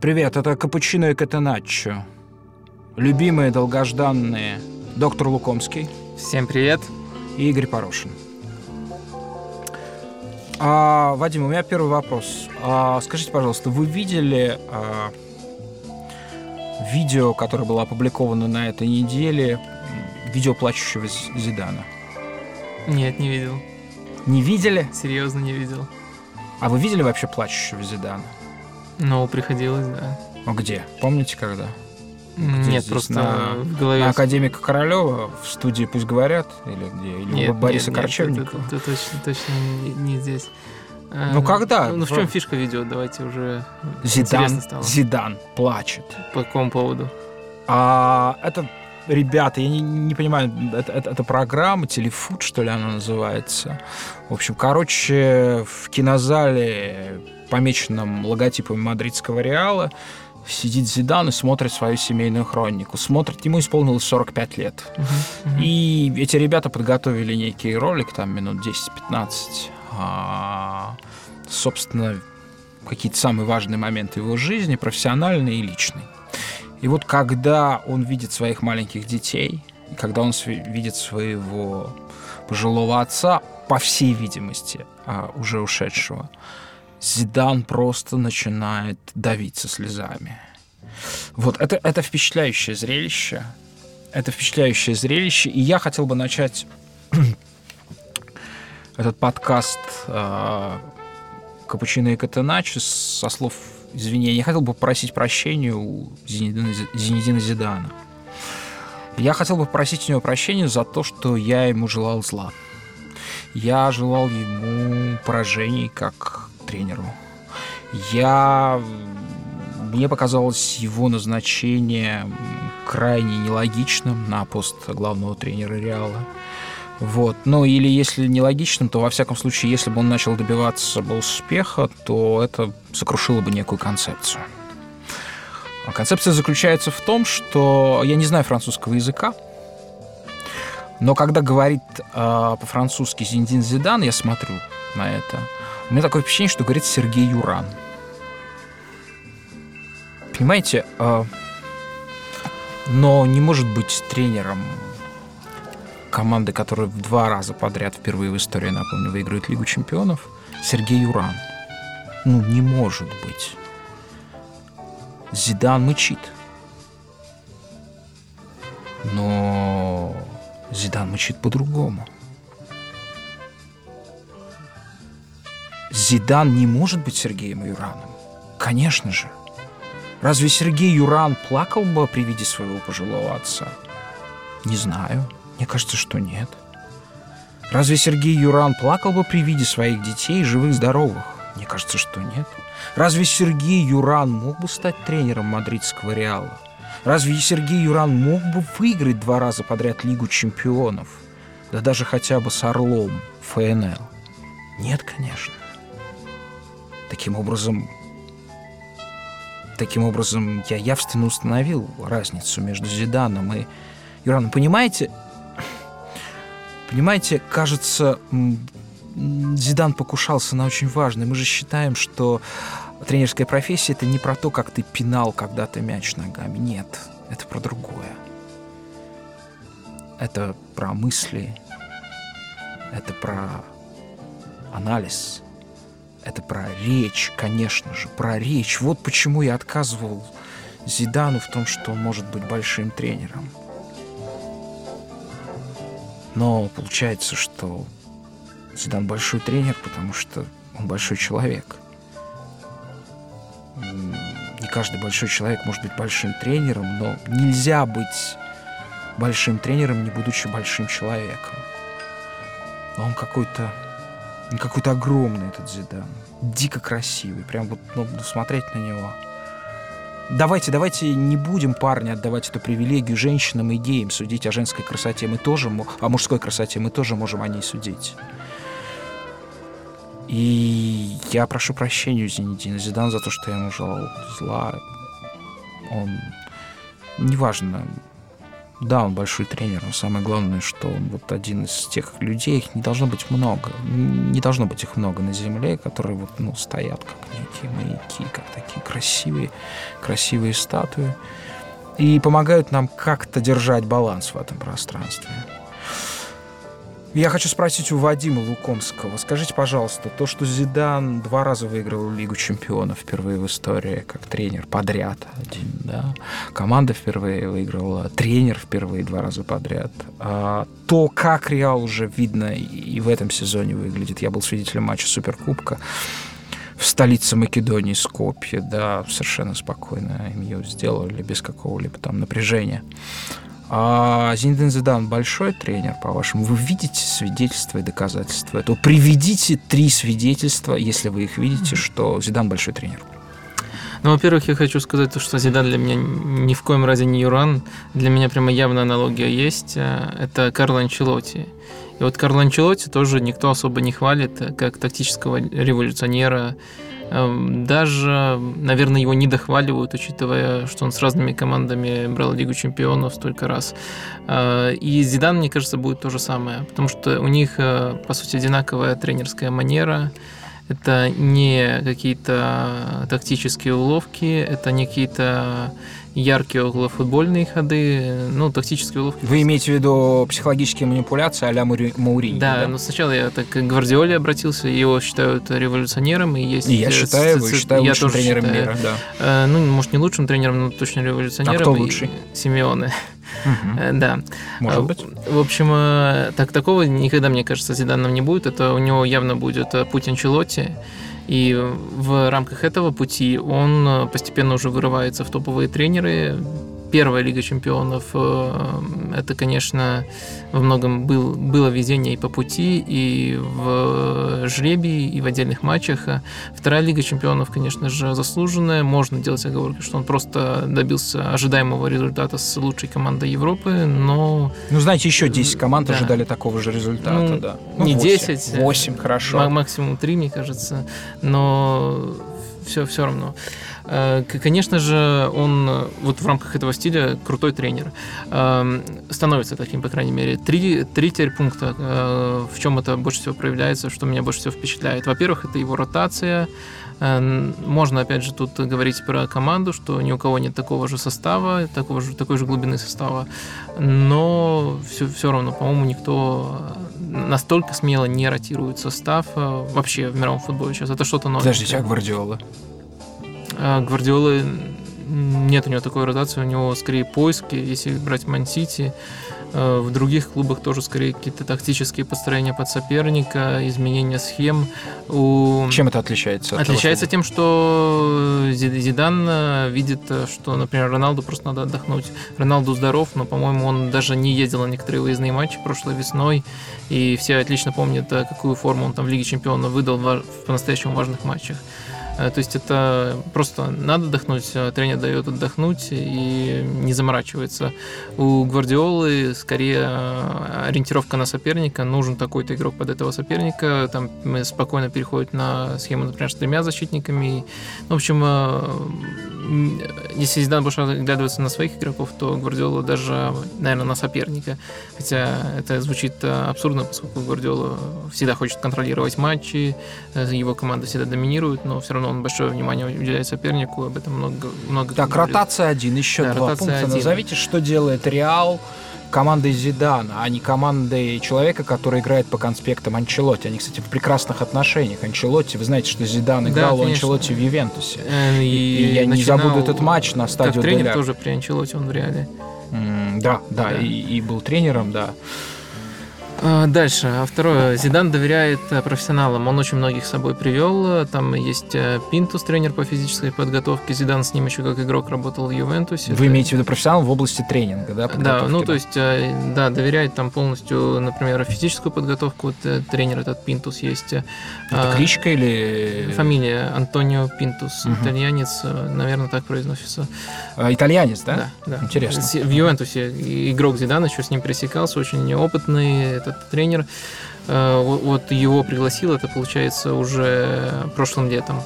Привет, это Капучино и Катеначчо. Любимые, долгожданные доктор Лукомский Всем привет. и Игорь Порошин. А, Вадим, у меня первый вопрос. А, скажите, пожалуйста, вы видели а, видео, которое было опубликовано на этой неделе, видео плачущего Зидана? Нет, не видел. Не видели? Серьезно не видел. А вы видели вообще плачущего Зидана? Но приходилось, да. А где? Помните, когда? Где Нет, просто на- в голове... На академика Королева в студии «Пусть говорят» или где? Или Нет, у Бориса нет, нет, Корчевникова? это- это точно, точно не, не здесь. А, Ну, когда? Ну, в В- чем фишка видео? Давайте уже Зидан. Зидан плачет. по какому поводу. А это, ребята, я не, не понимаю, это, это, это программа, телефуд, что ли, она называется. В общем, короче, в кинозале, помеченном логотипом мадридского Реала, сидит Зидан и смотрит свою семейную хронику. Смотрит, ему исполнилось 45 лет. И эти ребята подготовили некий ролик, там минут 10-15. а, собственно, какие-то самые важные моменты его жизни, профессиональные и личные. И вот когда он видит своих маленьких детей, когда он видит своего пожилого отца, по всей видимости, а, уже ушедшего, Зидан просто начинает давиться слезами. Вот, это, это впечатляющее зрелище. Это впечатляющее зрелище. И я хотел бы начать этот подкаст э, Капучино и Катеначо со слов извинения. Я хотел бы попросить прощения у Зинедина, Зи- Зинедина Зидана. Я хотел бы попросить у него прощения за то, что я ему желал зла. Я желал ему поражений как тренеру. Я... Мне показалось его назначение крайне нелогичным на пост главного тренера Реала. Вот. Ну, или если нелогичным, то, во всяком случае, если бы он начал добиваться бы успеха, то это сокрушило бы некую концепцию. А концепция заключается в том, что я не знаю французского языка, но когда говорит э, по-французски Зиндин Зидан, я смотрю на это, у меня такое впечатление, что говорит Сергей Юран. Понимаете, э, но не может быть тренером команды, которая в два раза подряд впервые в истории, напомню, выигрывает Лигу чемпионов, Сергей Юран. Ну, не может быть. Зидан мычит. Но Зидан мычит по-другому. Зидан не может быть Сергеем Юраном. Конечно же. Разве Сергей Юран плакал бы при виде своего пожилого отца? Не знаю. Мне кажется, что нет. Разве Сергей Юран плакал бы при виде своих детей, живых, здоровых? Мне кажется, что нет. Разве Сергей Юран мог бы стать тренером мадридского Реала? Разве Сергей Юран мог бы выиграть два раза подряд Лигу чемпионов? Да даже хотя бы с Орлом ФНЛ? Нет, конечно. Таким образом, таким образом я явственно установил разницу между Зиданом и Юраном. Понимаете, понимаете, кажется, Зидан покушался на очень важное. Мы же считаем, что тренерская профессия это не про то, как ты пинал когда-то мяч ногами. Нет, это про другое. Это про мысли, это про анализ, это про речь, конечно же, про речь. Вот почему я отказывал Зидану в том, что он может быть большим тренером. Но получается, что Зидан большой тренер, потому что он большой человек. Не каждый большой человек может быть большим тренером, но нельзя быть большим тренером, не будучи большим человеком. Но он какой-то какой-то огромный, этот Зидан. Дико красивый. Прям вот ну, смотреть на него. Давайте, давайте не будем, парни, отдавать эту привилегию женщинам и геям. Судить о женской красоте мы тоже, о мужской красоте мы тоже можем о ней судить. И я прошу прощения у Зинедина Зидан за то, что я ему желал зла. Он... Неважно, да, он большой тренер, но самое главное, что он вот один из тех людей, их не должно быть много, не должно быть их много на земле, которые вот, ну, стоят как некие маяки, как такие красивые, красивые статуи и помогают нам как-то держать баланс в этом пространстве. Я хочу спросить у Вадима Лукомского. Скажите, пожалуйста, то, что Зидан два раза выиграл Лигу чемпионов впервые в истории, как тренер подряд один, да, команда впервые выиграла, тренер впервые два раза подряд, а, то, как Реал уже видно и в этом сезоне выглядит. Я был свидетелем матча Суперкубка в столице Македонии, Скопье, да, совершенно спокойно им ее сделали, без какого-либо там напряжения. А Зинедин Зидан большой тренер, по-вашему? Вы видите свидетельства и доказательства этого? Приведите три свидетельства, если вы их видите, что Зидан большой тренер. Ну, во-первых, я хочу сказать, что Зидан для меня ни в коем разе не Юран. Для меня прямо явная аналогия есть. Это Карло Анчелотти. И вот Карло Анчелотти тоже никто особо не хвалит как тактического революционера, даже, наверное, его не дохваливают, учитывая, что он с разными командами брал Лигу чемпионов столько раз. Э, и Зидан, мне кажется, будет то же самое, потому что у них, э, по сути, одинаковая тренерская манера. Это не какие-то тактические уловки, это не какие-то яркие околофутбольные ходы, ну, тактические уловки. Вы имеете в виду психологические манипуляции а-ля Маурини? Да, да, но сначала я так к Гвардиоле обратился, его считают революционером, и есть... И я считаю его, считаю я лучшим тренером считаю, мира, да. Э, ну, может, не лучшим тренером, но точно революционером. А кто лучший? Симеоне. Угу. Да. Может быть. В общем, э, так такого никогда, мне кажется, Зиданом не будет. Это у него явно будет Путин Челотти. И в рамках этого пути он э, постепенно уже вырывается в топовые тренеры, первая Лига Чемпионов, э, это, конечно, во многом был, было везение и по пути, и в жребии, и в отдельных матчах. Вторая Лига Чемпионов, конечно же, заслуженная. Можно делать оговорки, что он просто добился ожидаемого результата с лучшей командой Европы, но... Ну, знаете, еще 10 команд да. ожидали такого же результата, ну, да. Ну, не 8, 10. 8, хорошо. Максимум 3, мне кажется. Но все, все равно. Э, конечно же, он э, вот в рамках этого стиля крутой тренер. Эм, становится таким, по крайней мере. Три, три теперь пункта, э, в чем это больше всего проявляется, что меня больше всего впечатляет. Во-первых, это его ротация. Можно, опять же, тут говорить про команду, что ни у кого нет такого же состава, такого же, такой же глубины состава, но все, все равно, по-моему, никто настолько смело не ротирует состав вообще в мировом футболе сейчас. Это что-то новое. Подождите, а Гвардиола? А Гвардиолы нет у него такой ротации, у него скорее поиски, если брать Ман-Сити. Э, в других клубах тоже скорее какие-то тактические построения под соперника, изменения схем. У... Чем это отличается? От отличается тем, что Зидан э, видит, что, например, Роналду просто надо отдохнуть. Роналду здоров, но, по-моему, он даже не ездил на некоторые выездные матчи прошлой весной, и все отлично помнят, э, какую форму он там в Лиге Чемпионов выдал в по-настоящему важных матчах. Э, то есть это просто надо отдохнуть, э, тренер дает отдохнуть и не заморачивается. У Гвардиолы скорее э, ориентировка на соперника, нужен такой-то игрок под этого соперника, там спокойно переходит на схему, например, с тремя защитниками. В общем, если Зидан больше оглядываться на своих игроков, то Гвардиола даже, наверное, на соперника. Хотя это звучит абсурдно, поскольку Гвардиола всегда хочет контролировать матчи, его команда всегда доминирует, но все равно он большое внимание уделяет сопернику, об этом много, много Так, ротация один, еще да, два пункта. Один. Назовите, что делает Реал командой Зидана, а не командой человека, который играет по конспектам Анчелотти. Они, кстати, в прекрасных отношениях. Анчелотти, вы знаете, что Зидан играл да, у Анчелотти в Ювентусе. Э, и, и я не забуду этот матч на стадию Как тренер тоже при Анчелотти он в Реале. Mm, да, да, да. И, и был тренером, да. А, дальше. А второе. Зидан доверяет э, профессионалам. Он очень многих с собой привел. Там есть э, Пинтус, тренер по физической подготовке. Зидан с ним еще как игрок работал в Ювентусе. Вы имеете в виду профессионал в области тренинга, да? Да, ну да? то есть, э, да, доверяет там полностью, например, физическую подготовку. Вот, тренер этот Пинтус есть. Это а, кличка или... Фамилия Антонио Пинтус. Угу. Итальянец, наверное, так произносится. Итальянец, да? Да, да. Интересно. В Ювентусе игрок Зидана еще с ним пересекался, очень неопытный этот тренер. Э, вот его пригласил, это получается уже прошлым летом.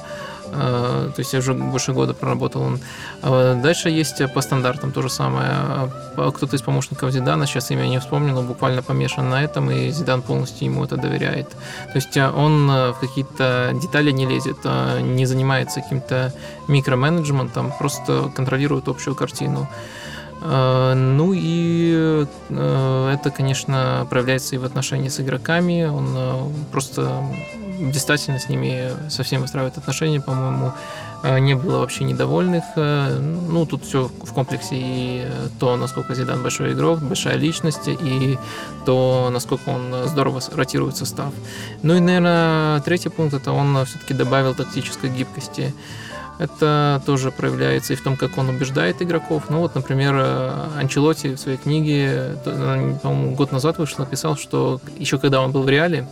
то есть уже больше года проработал он. А дальше есть по стандартам то же самое. Кто-то из помощников Зидана, сейчас имя не вспомнил, но буквально помешан на этом, и Зидан полностью ему это доверяет. То есть он в какие-то детали не лезет, не занимается каким-то микроменеджментом, просто контролирует общую картину. Э, ну и э, это, конечно, проявляется и в отношении с игроками. Он э, просто блистательно с ними совсем выстраивает отношения, по-моему, не было вообще недовольных. Ну, тут все в комплексе и то, насколько Зидан большой игрок, большая личность, и то, насколько он здорово ротирует состав. Ну и, наверное, третий пункт, это он все-таки добавил тактической гибкости. Это тоже проявляется и в том, как он убеждает игроков. Ну вот, например, э, Анчелоти в своей книге, э, по-моему, год назад вышел, написал, что еще когда он был в Реале,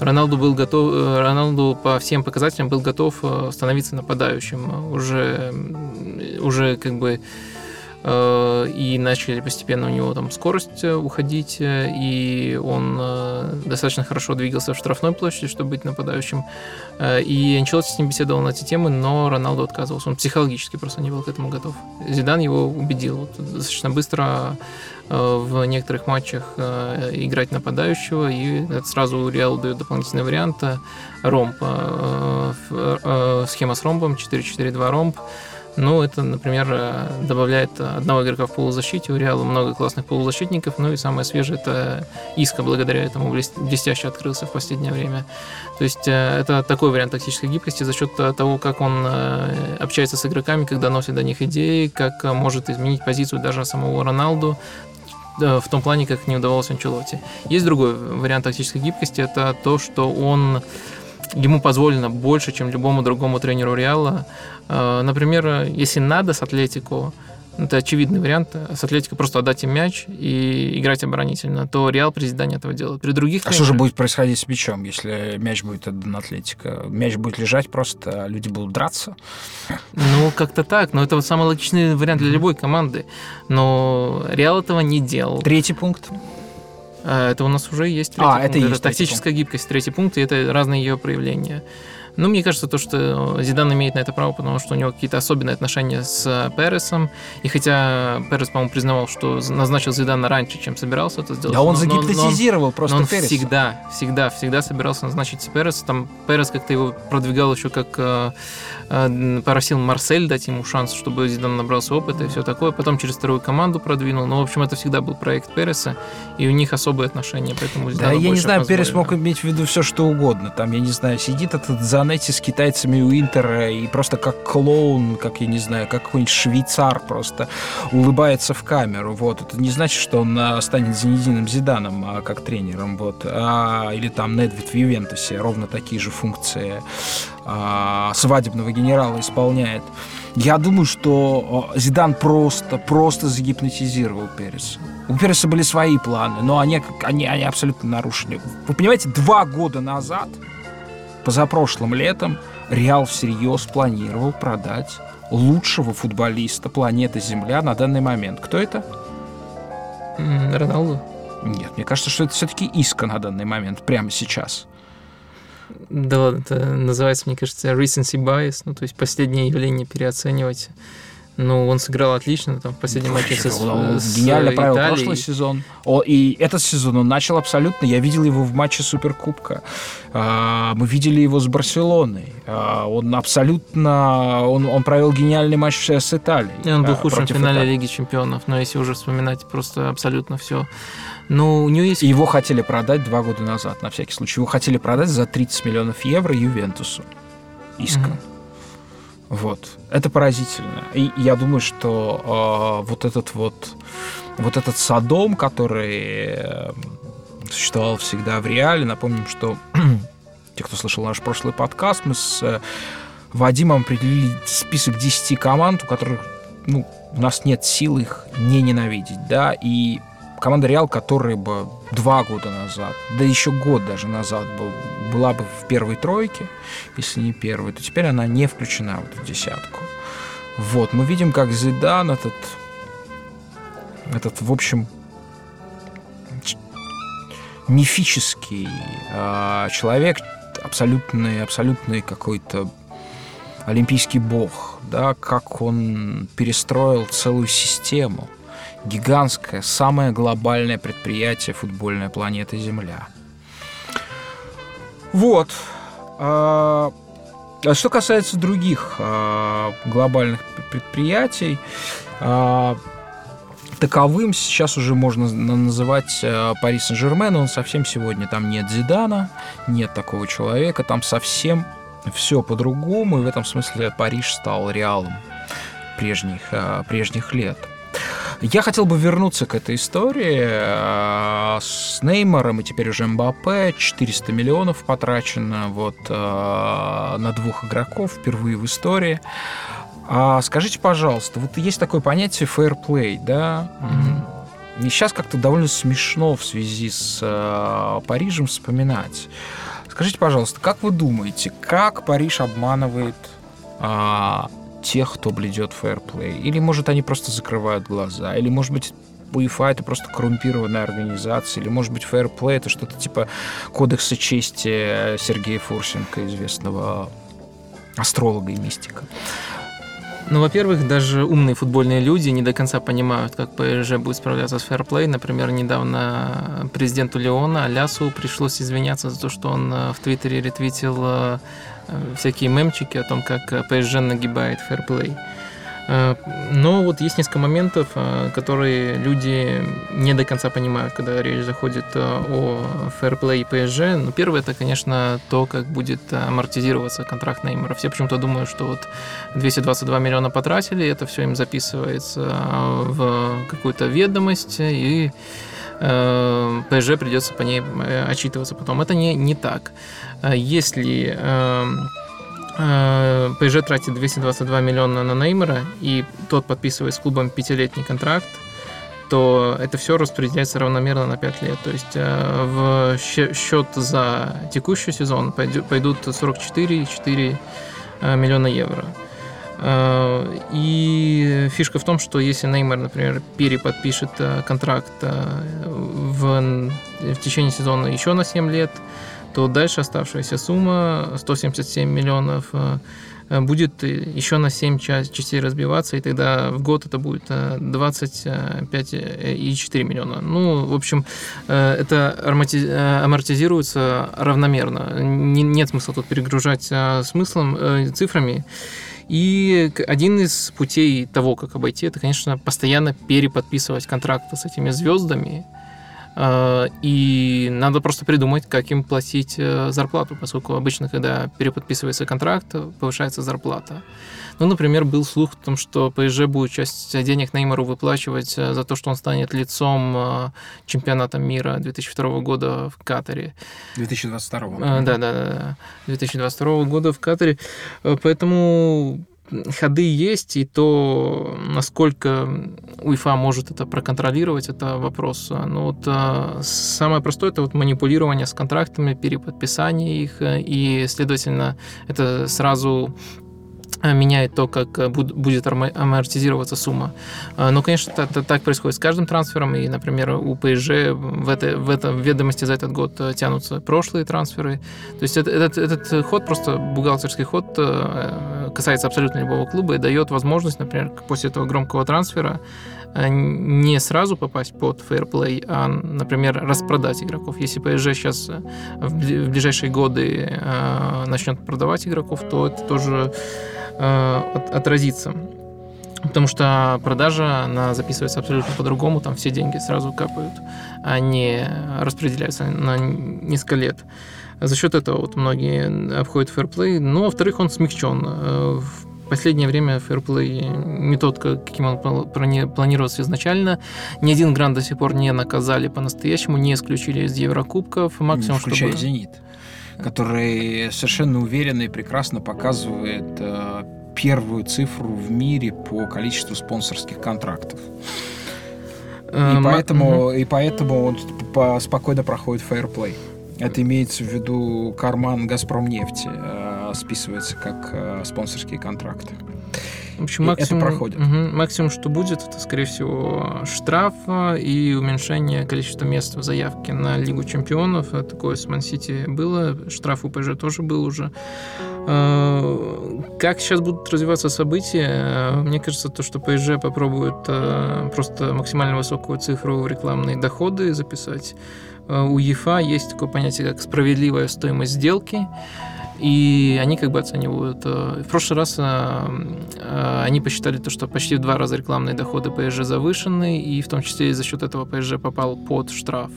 Роналду был готов, э, Роналду по всем показателям был готов становиться нападающим. Уже, уже как бы Э, и начали постепенно у него там скорость э, уходить, э, и он достаточно хорошо двигался в штрафной площади, чтобы быть нападающим. И Анчелотти с ним беседовал на эти темы, но Роналду отказывался. Он психологически просто не был к этому готов. Зидан его убедил достаточно быстро в некоторых матчах играть нападающего, и это сразу Реал дает дополнительный вариант. Ромб. Схема с ромбом, 4-4-2 ромб. Ну, это, например, э, добавляет одного игрока в полузащите. У Реала много классных полузащитников. Ну и самое свежее это Иска, благодаря этому блестяще открылся в последнее время. То есть э, это такой вариант тактической гибкости за счет того, как он э, общается с игроками, когда носит до них идеи, как может изменить позицию даже самого Роналду в том плане, как не удавалось Анчелоти. Есть другой вариант тактической гибкости, это то, что он ему позволено больше, чем любому другому тренеру Реала. Э, например, если надо с Атлетико, это очевидный вариант. С Атлетико просто отдать им мяч и играть оборонительно. То Реал при Зидане этого делает. При других А что же будет происходить с мячом, если мяч будет отдан Атлетико? Мяч будет лежать просто, а люди будут драться? Ну, как-то так. Но это вот самый логичный вариант для любой команды. Но Реал этого не делал. Третий пункт. А, это у нас уже есть третий а, пункт. Это, это тактическая гибкость, третий пункт, и это разные ее проявления. Ну, мне кажется, то, что Зидан имеет на это право, потому что у него какие-то особенные отношения с Пересом. И хотя Перес, по-моему, признавал, что назначил Зидана раньше, чем собирался это сделать. Да он загипнотизировал просто но он Переса. всегда, всегда, всегда собирался назначить Переса. Там Перес как-то его продвигал еще как э, э, просил Марсель дать ему шанс, чтобы Зидан набрался опыта и все такое. Потом через вторую команду продвинул. Но, в общем, это всегда был проект Переса, и у них особые отношения, поэтому Да, я не знаю, Перес мог иметь в виду все, что угодно. Там, я не знаю, сидит этот за Занетти с китайцами у Интера и просто как клоун, как, я не знаю, как какой-нибудь швейцар просто улыбается в камеру. Вот. Это не значит, что он а, станет Зинедином Зиданом а, как тренером. Вот. А, или там Недвид в Ювентусе ровно такие же функции а, свадебного генерала исполняет. Я думаю, что а, Зидан просто, просто загипнотизировал Переса. У Переса были свои планы, но они, они, они абсолютно нарушили. Вы понимаете, два года назад Позапрошлым летом Реал всерьез планировал продать лучшего футболиста планеты Земля на данный момент. Кто это? Роналду? Нет, мне кажется, что это все-таки Иска на данный момент, прямо сейчас. Да это называется, мне кажется, recency bias, ну, то есть последнее явление переоценивать. Ну, он сыграл отлично там в последнем матче с, с Гениально провел прошлый сезон. О, и этот сезон он начал абсолютно. Я видел его в матче Суперкубка. А, мы видели его с Барселоной. А, он абсолютно... Он, он провел гениальный матч с Италией. И он был а, худшим в финале Италии. Лиги Чемпионов. Но если уже вспоминать просто абсолютно все. Но у него есть... Его хотели продать два года назад, на всякий случай. Его хотели продать за 30 миллионов евро Ювентусу. Иска. Mm-hmm. Вот. Это поразительно. И я думаю, что э, вот этот вот вот этот Содом, который э, существовал всегда в реале, напомним, что те, кто слышал наш прошлый подкаст, мы с э, Вадимом определили список 10 команд, у которых ну, у нас нет сил их не ненавидеть, да, и команда Реал, которая бы два года назад, да еще год даже назад был, была бы в первой тройке, если не первой, то теперь она не включена в десятку. Вот, мы видим, как Зидан, этот, этот, в общем, мифический э, человек, абсолютный, абсолютный какой-то олимпийский бог, да, как он перестроил целую систему. Гигантское, самое глобальное предприятие футбольная планета Земля. Вот. А, а что касается других а, глобальных предприятий, таковым сейчас уже можно называть Пари Сен-Жермен. Он совсем сегодня там нет Зидана, нет такого человека, там совсем все по-другому, и в этом смысле Париж стал реалом прежних, прежних лет. Я хотел бы вернуться к этой истории э, с Неймаром и теперь уже Мбаппе. 400 миллионов потрачено вот на двух игроков впервые в истории. А скажите, пожалуйста, вот есть такое понятие play, да? Mm-hmm. И сейчас как-то довольно смешно в связи с э, Парижем вспоминать. Скажите, пожалуйста, как вы думаете, как Париж обманывает э, тех, кто бледет фэрплей? Или, может, они просто закрывают глаза? Или, может быть, УЕФА это просто коррумпированная организация, или, может быть, фэрплей это что-то типа кодекса чести Сергея Фурсенко, известного астролога и мистика. Ну, во-первых, даже умные футбольные люди не до конца понимают, как ПСЖ будет справляться с фэрплей. Например, недавно президенту Леона, Алясу, пришлось извиняться за то, что он э, в Твиттере ретвитил э, всякие мемчики о том, как ПСЖ нагибает фэрплей. Э, но вот есть несколько моментов, э, которые люди не до конца понимают, когда речь заходит э, о фэрплей и PSG. Ну, первое, это, конечно, то, как будет амортизироваться контракт Неймара. Все почему-то думают, что вот 222 миллиона потратили, это все им записывается в какую-то ведомость, и ПСЖ придется по ней отчитываться потом. Это не, не так. Если Э, ПСЖ тратит 222 миллиона на Неймара, и тот подписывает с клубом пятилетний контракт, то это все распределяется равномерно на 5 лет. То есть э, в счет за текущий сезон пойдут 44,4 э, миллиона евро. И фишка в том, что если Неймар, например, переподпишет контракт в, в течение сезона еще на 7 лет, то дальше оставшаяся сумма 177 миллионов э, э, будет еще на 7 частей разбиваться, и тогда в год это будет 25,4 э, миллиона. Ну, в общем, это амортизируется равномерно. Нет смысла тут перегружать смыслом, цифрами. И один из путей того, как обойти, это, конечно, постоянно переподписывать контракты с этими звездами, и надо просто придумать, как им платить э, зарплату, поскольку обычно, когда переподписывается контракт, повышается зарплата. Ну, например, был слух о том, что ПСЖ будет часть денег Неймару выплачивать э, за то, что он станет лицом чемпионата мира 2002 года в Катаре. 2022. Да, да, да. 2022 года в Катаре. Поэтому ходы есть, и то, насколько УЕФА может это проконтролировать, это вопрос. Но вот а, самое простое это вот манипулирование с контрактами, переподписание их, и, следовательно, это сразу меняет то, как э, будет амортизироваться сумма. Э, но, конечно, это так происходит с каждым трансфером, и, например, у ПСЖ в, это, в, это, в ведомости за этот год тянутся прошлые трансферы. То есть этот, этот ход, просто бухгалтерский ход, касается абсолютно любого клуба и дает возможность, например, после этого громкого трансфера не сразу попасть под фейерплей, а, например, распродать игроков. Если ПСЖ сейчас в ближайшие годы начнет продавать игроков, то это тоже Э, отразится. Потому что продажа, она записывается абсолютно по-другому, там все деньги сразу капают, а не распределяются на несколько лет. За счет этого вот многие обходят фэрплей. Но, ну, во-вторых, он смягчен. Э, в последнее время фэрплей не тот, каким он планировался изначально. Ни один гранд до сих пор не наказали по-настоящему, не исключили из Еврокубков. Максимум, Включая чтобы... «Зенит» который совершенно уверенно и прекрасно показывает э, первую цифру в мире по количеству спонсорских контрактов. И эм, поэтому, и поэтому он спокойно проходит фейерплей. Это имеется в виду карман Газпром нефти э, списывается как э, спонсорские контракты. В общем, максимум, это проходит. Угу, максимум, что будет, это, скорее всего, штраф и уменьшение количества мест в заявке на Лигу чемпионов. Такое с Ман-Сити было. Штраф у ПЖ тоже был уже. Э, как сейчас будут развиваться события? Мне кажется, то, что ПСЖ попробует э, просто максимально высокую цифру в рекламные доходы записать. Э, у ЕФА есть такое понятие, как справедливая стоимость сделки. И они как бы оценивают. В прошлый раз они посчитали то, что почти в два раза рекламные доходы ПСЖ завышены, и в том числе за счет этого ПСЖ попал под штраф.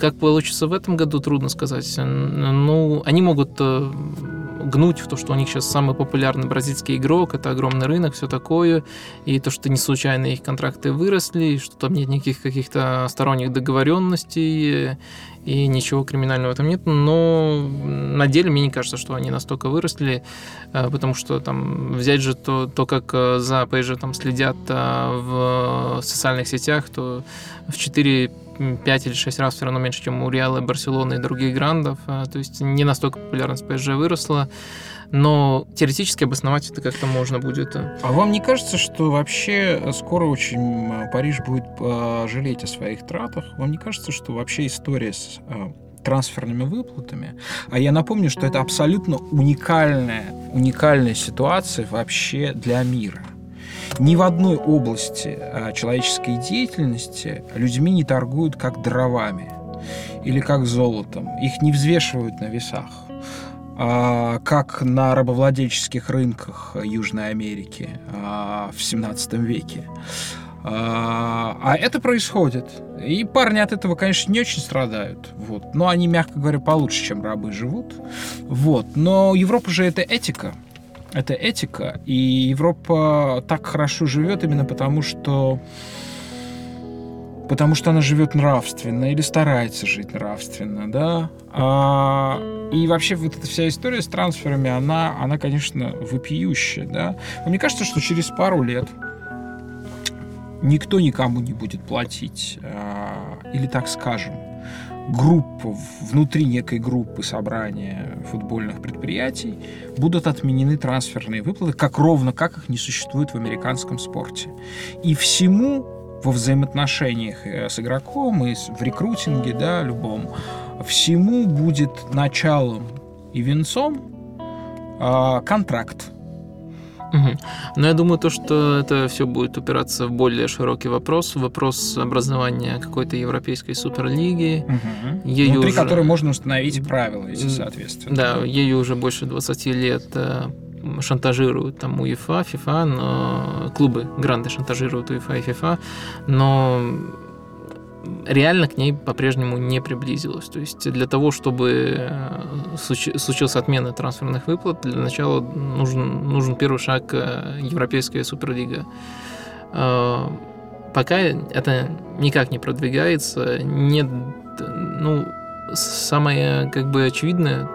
Как получится в этом году, трудно сказать. Ну, они могут гнуть в то, что у них сейчас самый популярный бразильский игрок, это огромный рынок, все такое, и то, что не случайно их контракты выросли, что там нет никаких каких-то сторонних договоренностей, и ничего криминального там нет, но на деле мне не кажется, что они настолько выросли, э, потому что там взять же то, то как э, за PSG там следят э, в социальных сетях, то в 4 5 или 6 раз все равно меньше, чем у Реала, Барселоны и других грандов. А, то есть не настолько популярность PSG выросла. Но теоретически обосновать это как-то можно будет. А вам не кажется, что вообще скоро очень э, Париж будет э, жалеть о своих тратах? Вам не кажется, что вообще история с э, трансферными выплатами. А я напомню, что это абсолютно уникальная, уникальная ситуация вообще для мира. Ни в одной области а, человеческой деятельности людьми не торгуют как дровами или как золотом. Их не взвешивают на весах а, как на рабовладельческих рынках Южной Америки а, в 17 веке. А это происходит. И парни от этого, конечно, не очень страдают. Вот. Но они, мягко говоря, получше, чем рабы живут. Вот. Но Европа же это этика это этика, и Европа так хорошо живет именно потому, что потому что она живет нравственно или старается жить нравственно, да. А, и вообще вот эта вся история с трансферами, она, она, конечно, вопиющая, да. Но мне кажется, что через пару лет никто никому не будет платить, а, или так скажем, группы, внутри некой группы собрания футбольных предприятий будут отменены трансферные выплаты, как ровно как их не существует в американском спорте. И всему во взаимоотношениях э, с игроком и в рекрутинге, да, любом, всему будет началом и венцом э, контракт Угу. Но я думаю, то, что это все будет упираться в более широкий вопрос, вопрос образования какой-то европейской суперлиги. Угу. Ею Внутри уже... которой можно установить правила, если соответственно. Да, ею уже больше 20 лет э, шантажируют там УЕФА, ФИФА, но клубы гранды шантажируют УЕФА и ФИФА, но реально к ней по-прежнему не приблизилась. То есть для того, чтобы э, случился отмена трансферных выплат, для начала нужен, нужен первый шаг э, Европейская Суперлига. Э, пока это никак не продвигается, нет, ну, самое как бы очевидное,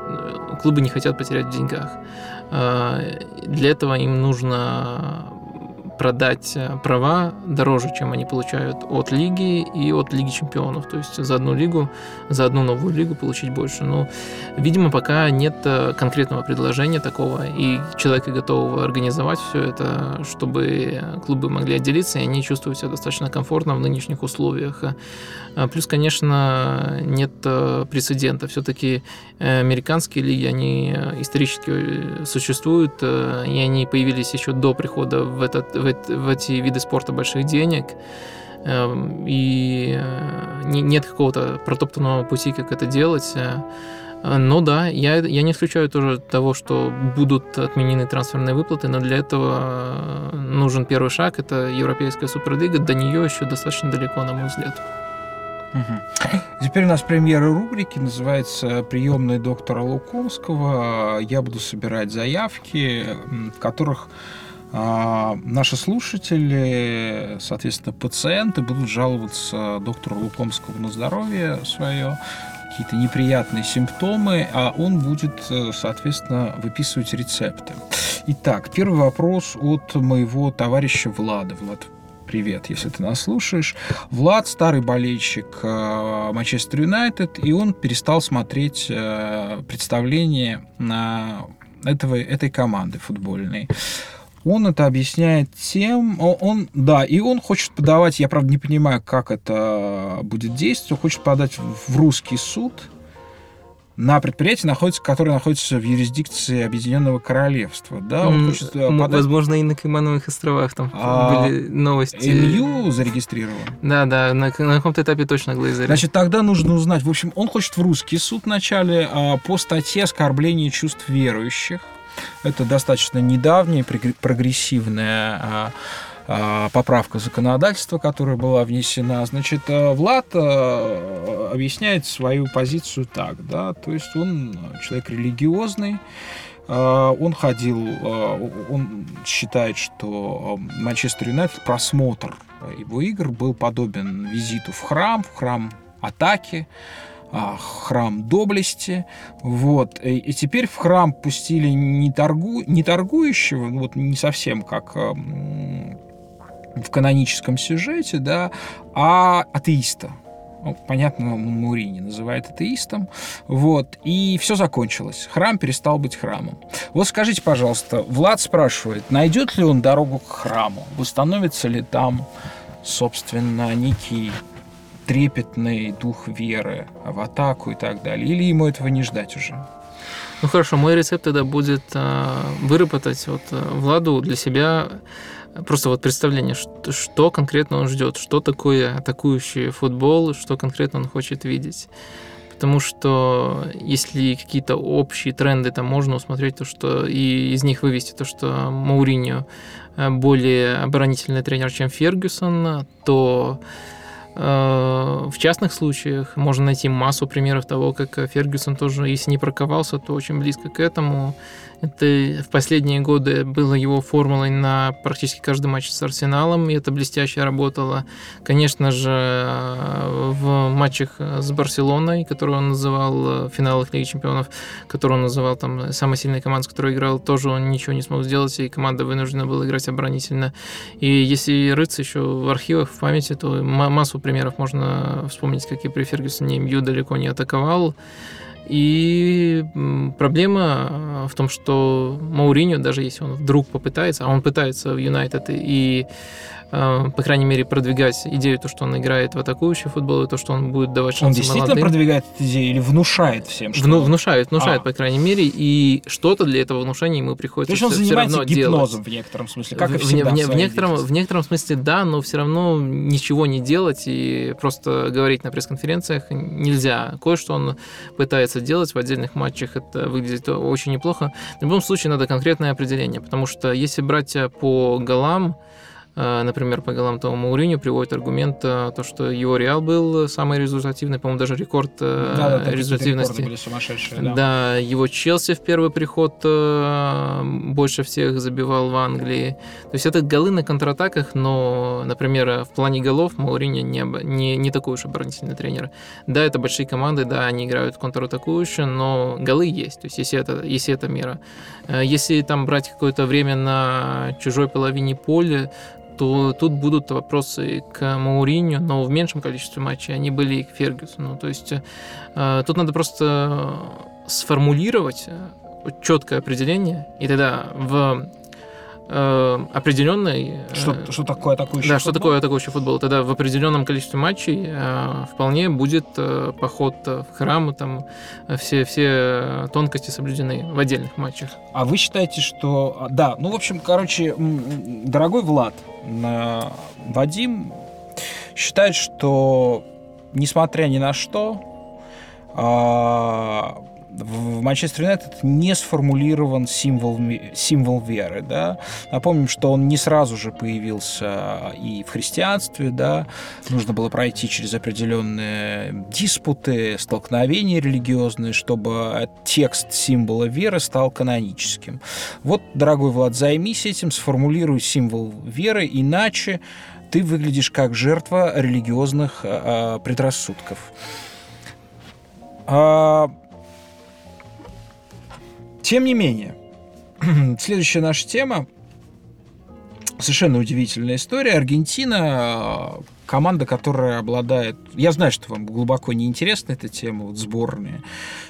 клубы не хотят потерять в деньгах. Для этого им нужно продать э, права дороже, чем они получают от лиги и от Лиги чемпионов. То есть за одну лигу, за одну новую лигу получить больше. Но, видимо, пока нет э, конкретного предложения такого и человека готового организовать все это, чтобы клубы могли отделиться, и они чувствуют себя достаточно комфортно в нынешних условиях. А плюс, конечно, нет э, прецедента. Все-таки американские лиги, они исторически существуют, и они появились еще до прихода в этот в, в эти виды спорта больших денег, эм, и э, нет какого-то протоптанного пути, как это делать. Э, но да, я, я не исключаю тоже того, что будут отменены трансферные выплаты, но для этого э, нужен первый шаг, это Европейская Суперлига, до нее еще достаточно далеко, на мой взгляд. Теперь у нас премьера рубрики, называется «Приемная доктора Лукомского». Я буду собирать заявки, в которых а наши слушатели, соответственно, пациенты будут жаловаться доктору Лукомскому на здоровье свое, какие-то неприятные симптомы, а он будет, соответственно, выписывать рецепты. Итак, первый вопрос от моего товарища Влада. Влад, привет, если ты нас слушаешь. Влад старый болельщик э, Манчестер Юнайтед, и он перестал смотреть э, представление этого, этой команды футбольной. Он это объясняет тем, он, да, и он хочет подавать, я правда не понимаю, как это будет действовать, он хочет подать в русский суд на предприятии, находится, которое находится в юрисдикции Объединенного Королевства. Да, он хочет э, подать... Возможно, и на Каймановых островах там а... были новости. МЮ зарегистрирован? Да, да, на, на каком-то этапе точно Глейзер. Значит, тогда нужно узнать. В общем, он хочет в русский суд вначале а, по статье оскорбления чувств верующих. Это достаточно недавняя, прогрессивная а, а, поправка законодательства, которая была внесена. Значит, э, Влад э, объясняет свою позицию так, да, то есть он человек религиозный, э, он ходил, он считает, что Манчестер Юнайтед просмотр его игр был подобен визиту в храм, в храм атаки, храм доблести. Вот. И, теперь в храм пустили не, торгу, не торгующего, ну, вот не совсем как в каноническом сюжете, да, а атеиста. Ну, понятно, Мурини называет атеистом. Вот. И все закончилось. Храм перестал быть храмом. Вот скажите, пожалуйста, Влад спрашивает, найдет ли он дорогу к храму? Восстановится ли там, собственно, некий трепетный дух веры в атаку и так далее? Или ему этого не ждать уже? Ну хорошо, мой рецепт тогда будет э, выработать вот э, Владу для себя просто вот представление, что, что конкретно он ждет, что такое атакующий футбол, что конкретно он хочет видеть. Потому что если какие-то общие тренды там можно усмотреть, то что и из них вывести то, что Мауриньо э, более оборонительный тренер, чем Фергюсон, то в частных случаях можно найти массу примеров того, как Фергюсон тоже, если не проковался, то очень близко к этому. Это в последние годы было его формулой на практически каждый матч с Арсеналом, и это блестяще работало. Конечно же, в матчах с Барселоной, который он называл в финалах Лиги Чемпионов, который он называл там самой сильной командой, с которой играл, тоже он ничего не смог сделать, и команда вынуждена была играть оборонительно. И если рыться еще в архивах, в памяти, то массу примеров можно вспомнить, как и при Фергюсоне Мью далеко не атаковал. И проблема в том, что Мауриньо, даже если он вдруг попытается, а он пытается в Юнайтед и Э, по крайней мере, продвигать идею, то, что он играет в атакующий футбол, и то, что он будет давать шансы Он действительно молодым. продвигает эту идею или внушает всем? Что Вну, внушает, внушает, а. по крайней мере, и что-то для этого внушения ему приходится То есть он занимается равно гипнозом делать. в некотором смысле, как в, и всегда в, в, в, некотором, в некотором смысле да, но все равно ничего не делать и просто говорить на пресс-конференциях нельзя. Кое-что он пытается делать в отдельных матчах, это выглядит очень неплохо. В любом случае надо конкретное определение, потому что если брать по голам, например, по голам того Мауриню приводит аргумент, а, то, что его Реал был самый результативный, по-моему, даже рекорд а, да, да, результативности. были сумасшедшие, да. да, его Челси в первый приход больше всех забивал в Англии. То есть это голы на контратаках, но, например, в плане голов Мауриньо не, не, не такой уж оборонительный тренер. Да, это большие команды, да, они играют контратакующие, но голы есть, то есть если это, если это мера. Если там брать какое-то время на чужой половине поля, то тут будут вопросы к Мауриню, но в меньшем количестве матчей они были и к Фергюсону. То есть э, тут надо просто сформулировать э, четкое определение, и тогда в э, определенной... Э, что, что такое атакующий да, футбол? что такое атакующий футбол. Тогда в определенном количестве матчей э, вполне будет э, поход в храм, там все, все тонкости соблюдены в отдельных матчах. А вы считаете, что... А, да, ну, в общем, короче, дорогой Влад, Вадим считает, что несмотря ни на что, а, в Манчестер Юнайтед не сформулирован символ, символ веры. Да? Напомним, что он не сразу же появился и в христианстве. Да? Нужно было пройти через определенные диспуты, столкновения религиозные, чтобы текст символа веры стал каноническим. Вот, дорогой Влад, займись этим, сформулируй символ веры, иначе ты выглядишь как жертва религиозных э, предрассудков. А, тем не менее, следующая наша тема совершенно удивительная история. Аргентина команда, которая обладает... Я знаю, что вам глубоко не интересна эта тема, вот сборные,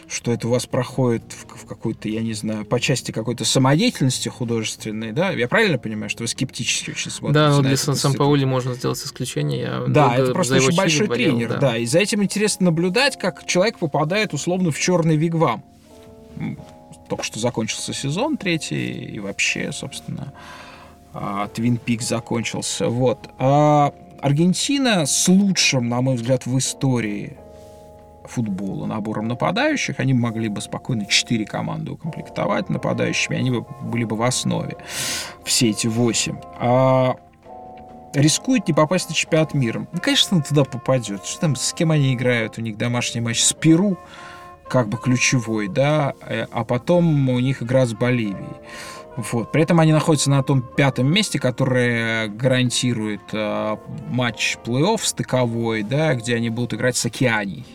что это у вас проходит в, в какой-то, я не знаю, по части какой-то самодеятельности художественной, да? Я правильно понимаю, что вы скептически очень смотрите Да, вот для сан паули можно сделать исключение. Я да, это просто очень большой болел, тренер, да. да. И за этим интересно наблюдать, как человек попадает условно в черный вигвам. Только что закончился сезон третий, и вообще, собственно, Твин Пик закончился. Вот. А Аргентина с лучшим, на мой взгляд, в истории футбола набором нападающих, они могли бы спокойно четыре команды укомплектовать нападающими, они бы были бы в основе, все эти восемь. А рискует не попасть на чемпионат мира. Ну, конечно, он туда попадет. Что там, с кем они играют? У них домашний матч с Перу, как бы ключевой, да, э, а потом у них игра с Боливией. Вот. При этом они находятся на том пятом месте, которое гарантирует э, матч плей-офф стыковой, да, где они будут играть с Океанией.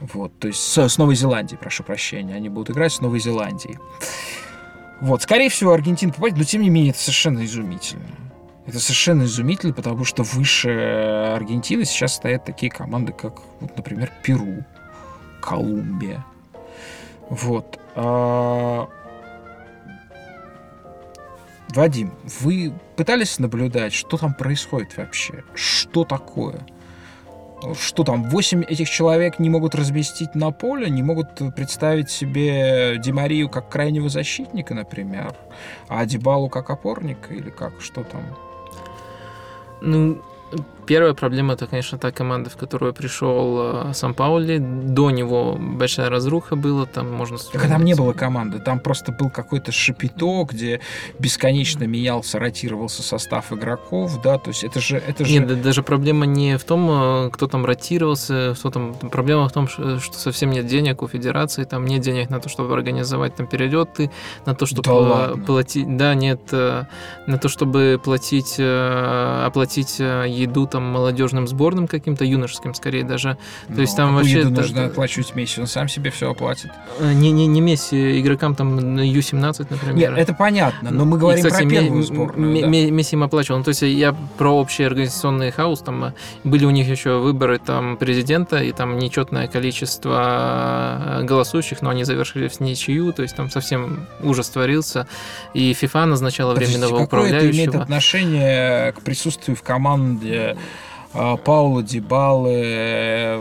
Вот, то есть с, с Новой Зеландией, прошу прощения. Они будут играть с Новой Зеландией. Вот, скорее всего, Аргентина попадет, но тем не менее, это совершенно изумительно. Это совершенно изумительно, потому что выше Аргентины сейчас стоят такие команды, как, вот, например, Перу, Колумбия. Вот. А, Вадим, вы пытались наблюдать, что там происходит вообще? Что такое? Что там, восемь этих человек не могут разместить на поле, не могут представить себе Димарию как крайнего защитника, например, а Дебалу как опорника или как, что там? Ну, Первая проблема это, конечно, та команда, в которую пришел э, Сан Паули. До него большая разруха была, там можно... Так там не было команды, там просто был какой-то шапито, где бесконечно менялся, ротировался состав игроков, да, то есть это же... Это же... Нет, даже проблема не в том, э, кто там ротировался, что там... Проблема в том, что совсем нет денег у федерации, там нет денег на то, чтобы организовать там перелеты, на то, чтобы да платить... Да, нет, э, на то, чтобы платить, оплатить еду там там молодежным сборным каким-то, юношеским скорее даже. То ну, есть там вообще... Это, нужно оплачивать Месси, он сам себе все оплатит. Э, не, не, не Месси, игрокам там Ю-17, например. Нет, это понятно, но мы говорим и, кстати, про первую сборную. М- да. Месси им оплачивал. Ну, то есть я про общий организационный хаос, там э, были у них еще выборы там президента, и там нечетное количество э, голосующих, но они завершили в ничью, то есть там совсем ужас творился, и ФИФА назначала временного Подождите, управляющего. Какое это имеет отношение к присутствию в команде а, Паула Дибалы,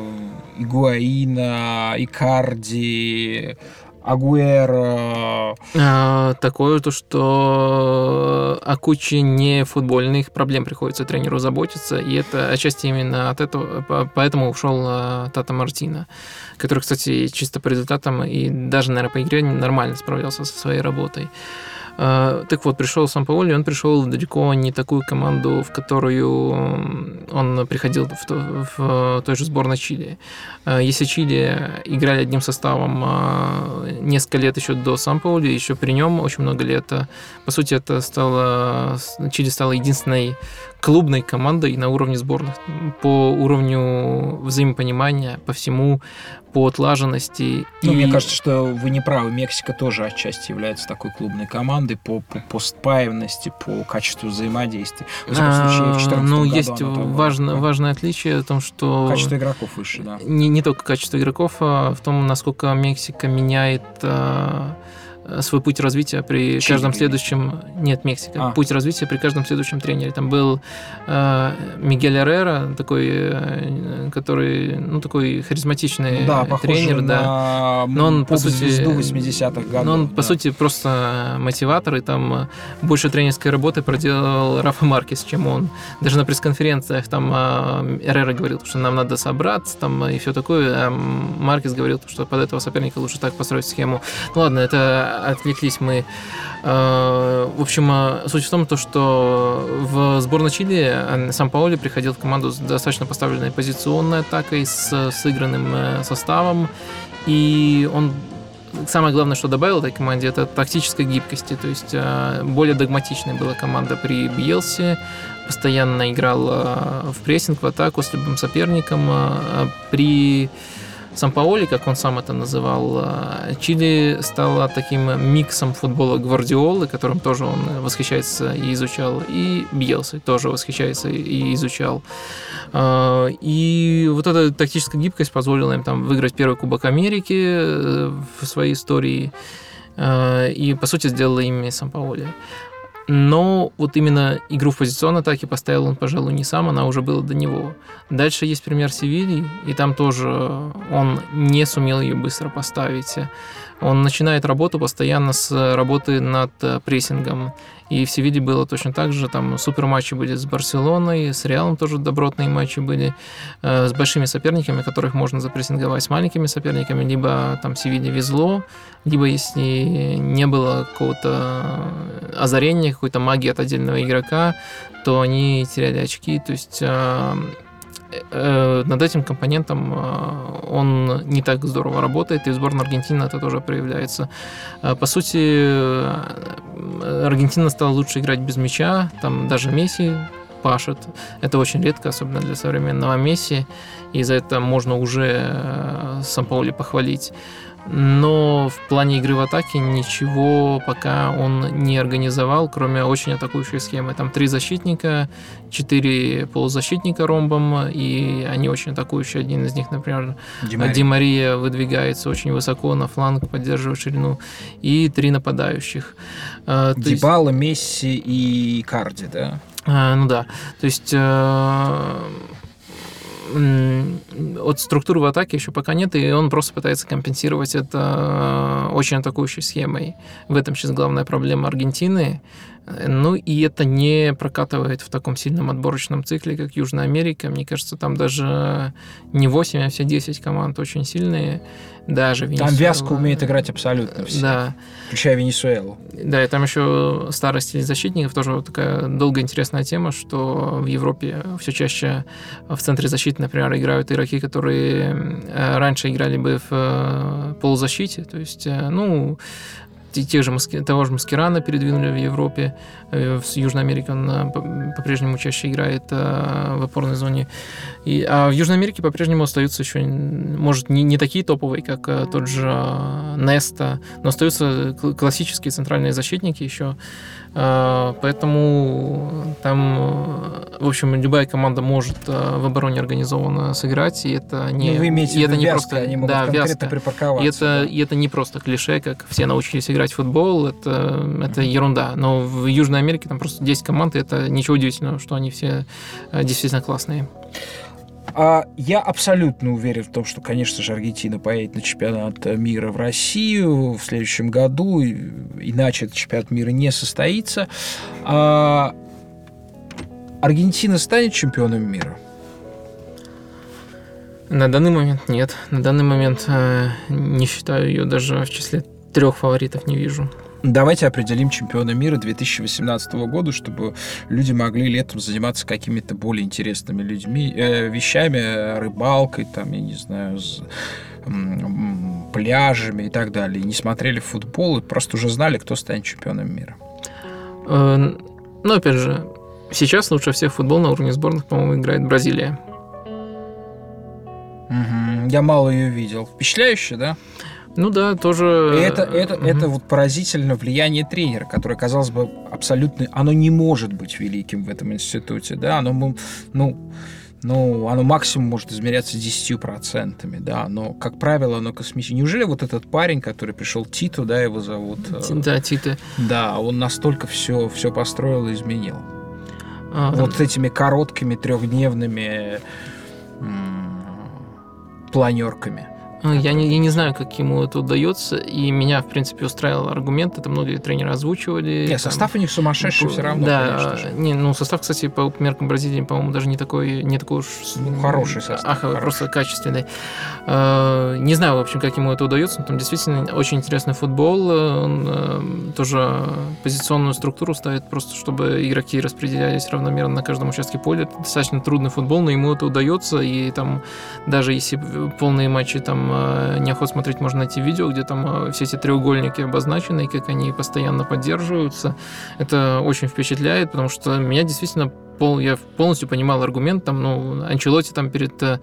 Игуаина, Икарди, Агуэра. А, такое то, что о куче не футбольных проблем приходится тренеру заботиться, и это отчасти именно от этого, поэтому ушел а, Тата Мартина, который, кстати, чисто по результатам и даже, наверное, по игре нормально справлялся со своей работой. А, так вот, пришел сам Паули, он пришел далеко не такую команду, в которую он приходил в, в той же сборной Чили. А, если Чили играли одним составом а, несколько лет еще до сам Паули, еще при нем очень много лет, по сути, это стало... Чили стала единственной клубной командой на уровне сборных, по уровню взаимопонимания, по всему, по отлаженности. Ну, и... Мне кажется, что вы не правы. Мексика тоже отчасти является такой клубной командой по, по, по спаянности, по качеству взаимодействия. В а, случае, в ну, есть важно, важное отличие в том, что... Качество игроков выше, да. Не, не только качество игроков, а в том, насколько Мексика меняет а, свой путь развития при Чили, каждом следующем... Нет, Мексика. А. Путь развития при каждом следующем тренере. Там был э, Мигель Эррера, такой, э, который, ну, такой харизматичный да, тренер, да. Но он, по сути... 80-х годов. Но он, да. по сути, просто мотиватор, и там э, больше тренерской работы проделал Рафа Маркес, чем он. Даже на пресс-конференциях там э, Эррера говорил, что нам надо собраться, там, и все такое, а Маркес говорил, что под этого соперника лучше так построить схему. Ну ладно, это отвлеклись мы. Э, в общем, э, суть в том, то, что в сборной Чили э, сам Паули приходил в команду с достаточно поставленной позиционной атакой, с сыгранным составом, и он самое главное, что добавил этой команде, это тактической гибкости. То есть более догматичная была команда при Бьелсе, постоянно играл в прессинг, в атаку с любым соперником. При Сан-Паоли, как он сам это называл, Чили стала таким миксом футбола Гвардиолы, которым тоже он восхищается и изучал, и Бьелса тоже восхищается и изучал. И вот эта тактическая гибкость позволила им там выиграть первый Кубок Америки э, в своей истории и, по сути, сделала ими Сан-Паоли. Но вот именно игру в позиционной атаке поставил он, пожалуй, не сам, она уже была до него. Дальше есть пример Севильи, и там тоже он не сумел ее быстро поставить. Он начинает работу постоянно с работы над прессингом. И в Севилье было точно так же. Там супер матчи были с Барселоной, с Реалом тоже добротные матчи были, э, с большими соперниками, которых можно запрессинговать, с маленькими соперниками. Либо там Севилье везло, либо если не было какого-то озарения, какой-то магии от отдельного игрока, то они теряли очки. То есть э, над этим компонентом э, он не так здорово работает, и в сборной Аргентины это тоже проявляется. Э, по сути, Аргентина стала лучше играть без мяча, там даже Месси пашет. Это очень редко, особенно для современного Месси, и за это можно уже Сан-Паули похвалить но в плане игры в атаке ничего пока он не организовал, кроме очень атакующей схемы. Там три защитника, четыре полузащитника ромбом, и они очень атакующие. Один из них, например, Ди, Ди Мария выдвигается очень высоко на фланг, поддерживает ширину, и три нападающих. А, Дибала, есть... Месси и Карди, да? А, ну да. То есть э, от структуры в атаке еще пока нет, и он просто пытается компенсировать это э, очень атакующей схемой. В этом сейчас главная проблема Аргентины. Ну и это не прокатывает в таком сильном отборочном цикле, как Южная Америка. Мне кажется, там даже не 8, а все 10 команд очень сильные. Даже Венесуэла. Там вязка умеет играть абсолютно все. Да. Включая Венесуэлу. Да, и там еще старый стиль защитников, тоже такая долгая интересная тема, что в Европе все чаще в центре защиты, например, играют игроки, которые э, раньше играли бы в э, полузащите. То есть, э, ну, тех же, того же Маскирана передвинули в Европе, э, в Южной Америке он э, по-прежнему чаще играет э, в опорной зоне. И, а в Южной Америке по-прежнему остаются еще, может, не, не такие топовые, как тот же Неста, но остаются классические центральные защитники еще. Поэтому там, в общем, любая команда может в обороне организованно сыграть, и это не, ну, вы имеете и это не просто, они могут да, конкретно припарковаться. И это, да. и это не просто клише, как все научились играть в футбол, это, это ерунда. Но в Южной Америке там просто 10 команд, и это ничего удивительного, что они все э, действительно классные. А я абсолютно уверен в том, что, конечно же, Аргентина поедет на чемпионат мира в Россию в следующем году, иначе этот чемпионат мира не состоится. А Аргентина станет чемпионом мира? На данный момент нет. На данный момент э, не считаю ее даже в числе трех фаворитов не вижу. Давайте определим чемпиона мира 2018 года, чтобы люди могли летом заниматься какими-то более интересными людьми, э, вещами, рыбалкой, там, я не знаю, с, м, пляжами и так далее. И не смотрели футбол и просто уже знали, кто станет чемпионом мира. Э, ну, опять же, сейчас лучше всех футбол на уровне сборных, по-моему, играет Бразилия. Угу. Я мало ее видел. Впечатляюще, да? Ну да, тоже... И это, это, угу. это вот поразительно влияние тренера, которое, казалось бы, абсолютно... Оно не может быть великим в этом институте, да, оно, ну, ну, оно максимум может измеряться 10%, да, но, как правило, оно космическое. Неужели вот этот парень, который пришел, Титу, да, его зовут? Э, да, Тита. Да, он настолько все, все построил и изменил. А, вот да. этими короткими трехдневными планерками. Ну, я не, я не знаю, как ему это удается, и меня, в принципе, устраивал аргумент, это многие тренеры озвучивали. Нет, состав у них сумасшедший все равно, Да, не, ну состав, кстати, по меркам Бразилии, по-моему, даже не такой, не такой уж... Ну, хороший состав. Ах, хороший. просто качественный. А, не знаю, в общем, как ему это удается, но там действительно очень интересный футбол, он э, тоже позиционную структуру ставит, просто чтобы игроки распределялись равномерно на каждом участке поля. Это достаточно трудный футбол, но ему это удается, и там даже если полные матчи там Э, неохот смотреть, можно найти видео, где там э, все эти треугольники обозначены, и как они постоянно поддерживаются. Это очень впечатляет, потому что меня действительно пол, я полностью понимал аргумент, там, ну, Анчелоти там перед э,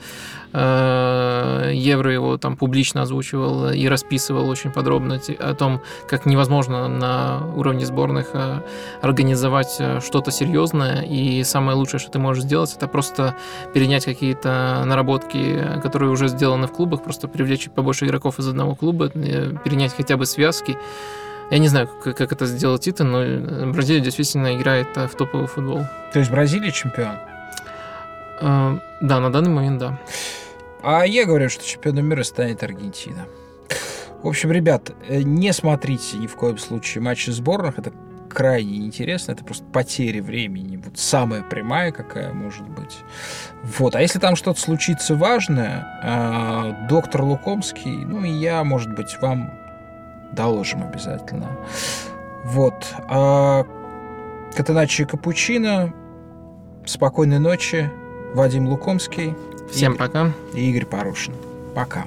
э, Евро его там публично озвучивал и расписывал очень подробно о том, как невозможно на уровне сборных э, организовать э, что-то серьезное, и самое лучшее, что ты можешь сделать, это просто перенять какие-то наработки, которые уже сделаны в клубах, просто привлечь побольше игроков из одного клуба, перенять хотя бы связки, я не знаю, как, как это сделал Тита, но Бразилия действительно играет в топовый футбол. То есть Бразилия чемпион? Э, да, на данный момент да. А я говорю, что чемпионом мира станет Аргентина. В общем, ребят, э, не смотрите ни в коем случае матчи сборных. Это крайне интересно. Это просто потеря времени. Вот самая прямая какая может быть. Вот. А если там что-то случится важное, э, доктор Лукомский, ну и я, может быть, вам доложим обязательно. Вот. А Катаначи Капучино. Спокойной ночи. Вадим Лукомский. Всем и, пока. И Игорь Порошин. Пока.